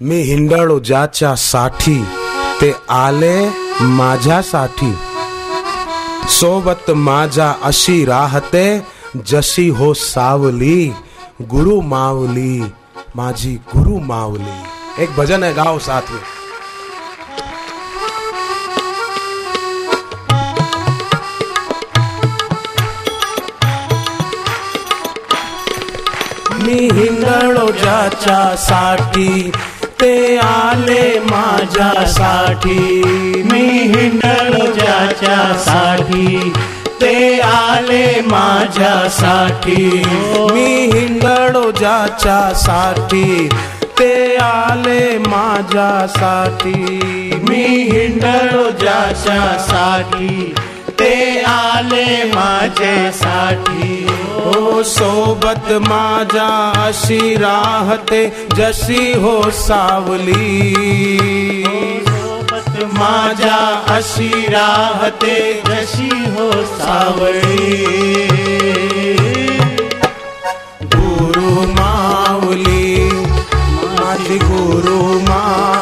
मी हिंडळो ज्याच्या साठी, ते आले माझ्यासाठी सोबत माझ्या अशी राहते, जशी हो सावली, गुरु मावली, माझी गुरु मावली. एक भजन है गाओ साथ में. मी हिंडळो ज्याच्यासाठी ते आले माझ्यासाठी. मी हिंडलो ज्याच्यासाठी. ते आले माझ्यासाठी. मी हिंडळो ज्याच्यासाठी. ते आले माझ्यासाठी. मी हिंडलो ज्याच्यासाठी. ते आले माझ्यासाठी हो सोबत माझ्या अशी राहते, जशी हो सावली. सोबत माझ्या अशी राहते, जशी हो सावली. गुरु मावली माझी गुरु मावली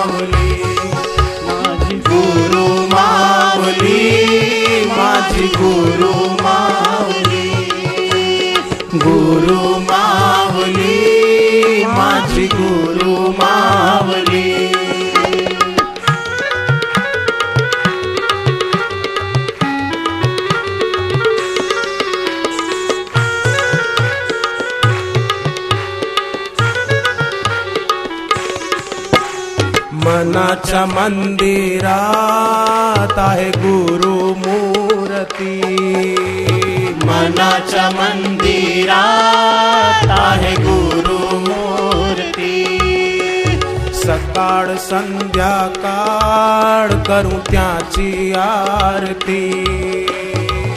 मनाच्या मंदिरात आहे गुरु मूर्ती। मनाच्या मंदिरात आहे गुरु मूर्ती। सकाळ संध्याकाळ करू त्याची आरती।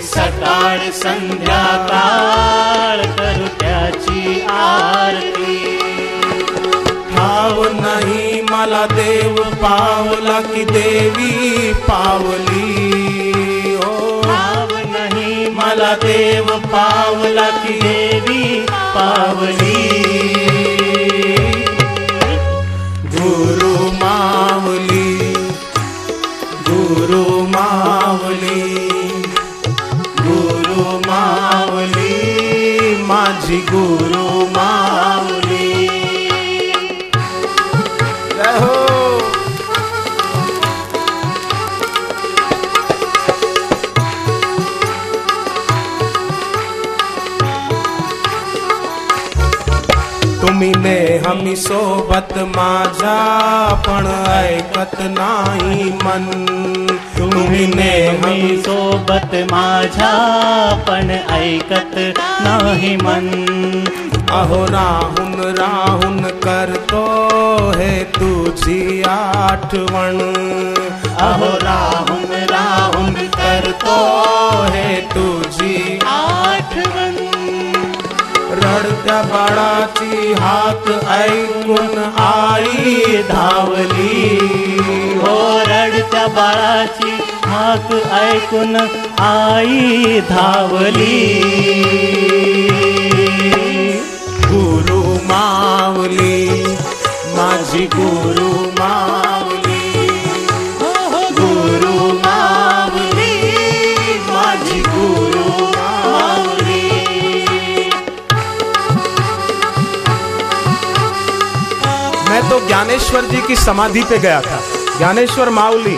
सकाळ संध्याकाळ करू त्याची आरती। नाही देव, पावला की देवी पावली। ओ। नाही मला देव, पावला की देवी पावली। गुरु मावली गुरु मावली गुरु मावली, माझी गुरु तुम्ही नेहमी सोबत माझ्या पण ऐकत नाही मन। तुम्ही नेहमी सोबत माझ्या पण ऐकत नाही मन। अहो राहून राहून करतो हे तुझी आठवण। अहो राहून राहून करतो हे तुझी आठवण। रडत्या बाळाची हाक ऐकून आई धावली। हो रडत्या बाळाची हाक ऐकून आई धावली। गुरु मावली माझी गुरु मावली ज्ञानेश्वर जी की समाधि पे गया था। ज्ञानेश्वर माउली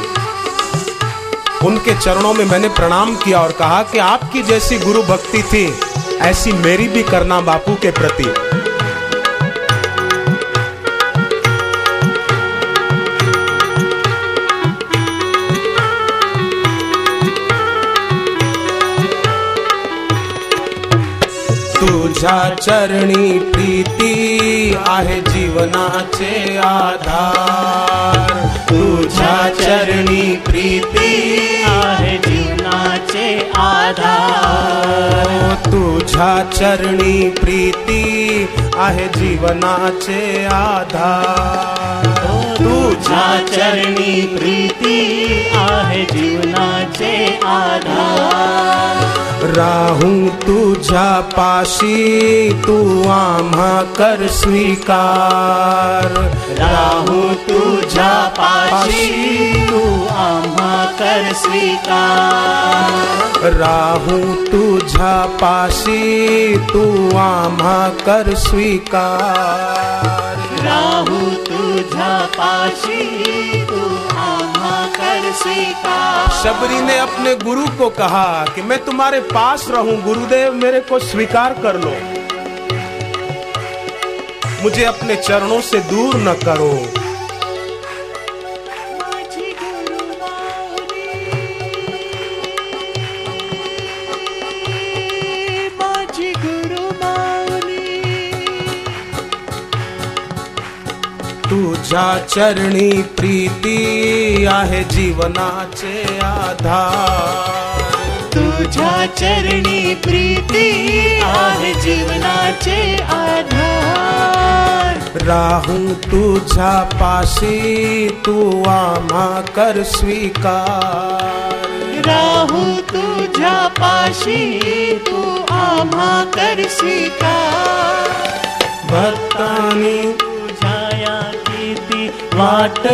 उनके चरणों में मैंने प्रणाम किया और कहा कि आपकी जैसी गुरु भक्ति थी, ऐसी मेरी भी करना बापू के प्रति। तुझ्या चरणी प्रीती आहे जीवनाचे आधार. तुझ्या चरणी प्रीती आहे जीवनाचे आधार. तुझ्या चरणी प्रीती आहे जीवनाचे आधार. तुझ्या चरणी प्रीती आहे जीवनाचे आधार. राहू तुझा पाशी तू आम्हा कर स्वीकार। राहू तुझा पाशी तू आम्हा कर स्वीकार। राहू तुझा पाशी तू आम्हा कर स्वीकार। राहू तुझा पाशी तू आम्हा शबरी ने अपने गुरु को कहा कि मैं तुम्हारे पास रहूँ, गुरुदेव मेरे को स्वीकार कर लो। मुझे अपने चरणों से दूर न करो। तुझ्या चरणी प्रीती आहे जीवनाचे आधार. तुझा चरणी प्रीती आहे जीवनाचे आधार. राहू तुझा पाशी तू आम्हा कर स्वीकार. राहू तुझा पाशी तू आम्हा कर स्वीकार. भक्तानी वाट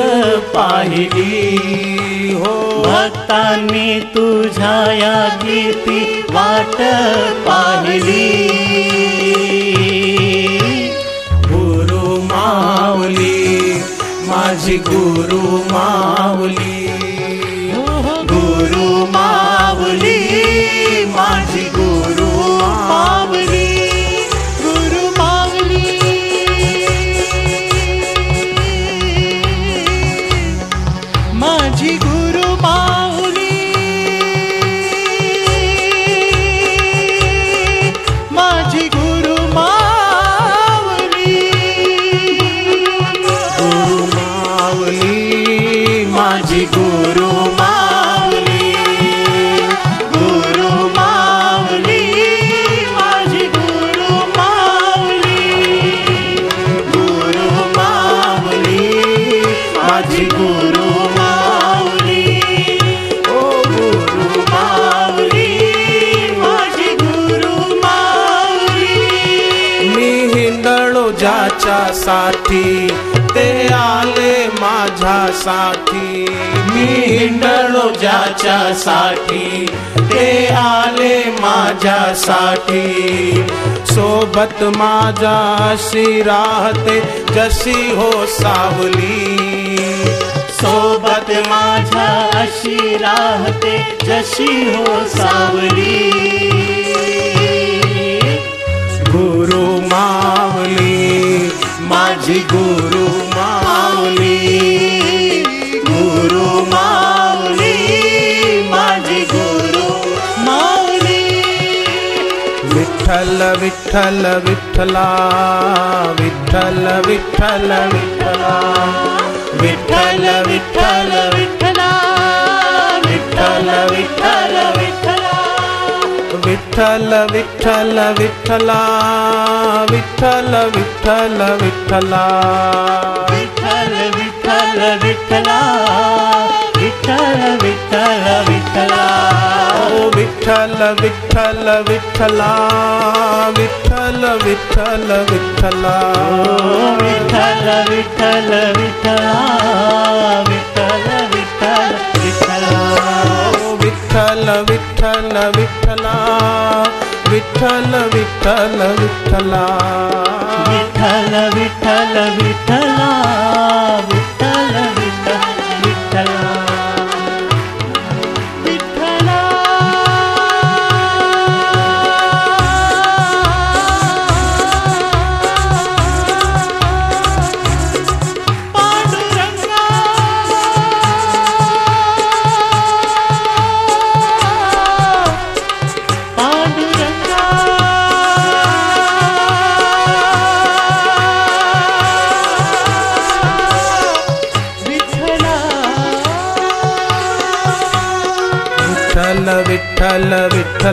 पाहिली हो। भक्तांनी तुझ्या या गीती वाट पाहिली गुरु माऊली माझी गुरु माऊली। हिंडलो ज्याच्यासाठी ते आले माझ्यासाठी मी हिंडलो ज्याच्यासाठी ते आले माझ्यासाठी सोबत माझ्या अशी राहते, जशी हो सावली. सोबत माझ्या अशी राहते, जशी हो सावली. गुरु मावली माझी गुरु माऊली गुरु माऊली माझी गुरु माऊली। विठ्ठल विठ्ठल विठ्ठला विठ्ठल विठ्ठल विठ्ठला। विठ्ठल विठ्ठल विठ्ठला। விட்டல விட்டல விட்டலா விட்டல விட்டல விட்டலா. விட்டல விட்டல விட்டலா விட்டல விட்டல விட்டலா. விட்டல விட்டல விட்டலா விட்டல விட்டல விட்டலா விட்டல விட்டல விட்டலா விட்டல. ओ विठ्ठल विठ्ठल विठ्ठला विठ्ठल विठ्ठल विठ्ठला विठ्ठल विठ्ठल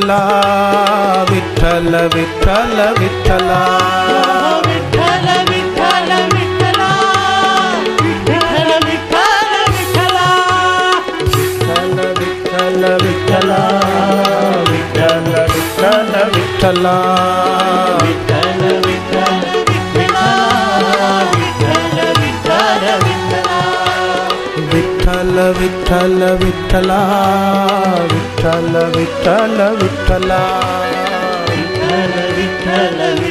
விட்டலா விட்டல விட்டல விட்டலா விட்டலா விட்டலா விட்டலா विठ्ठला विठ्ठल विठ्ठल विठ्ठला विठ्ठल विठ्ठल विठ्ठला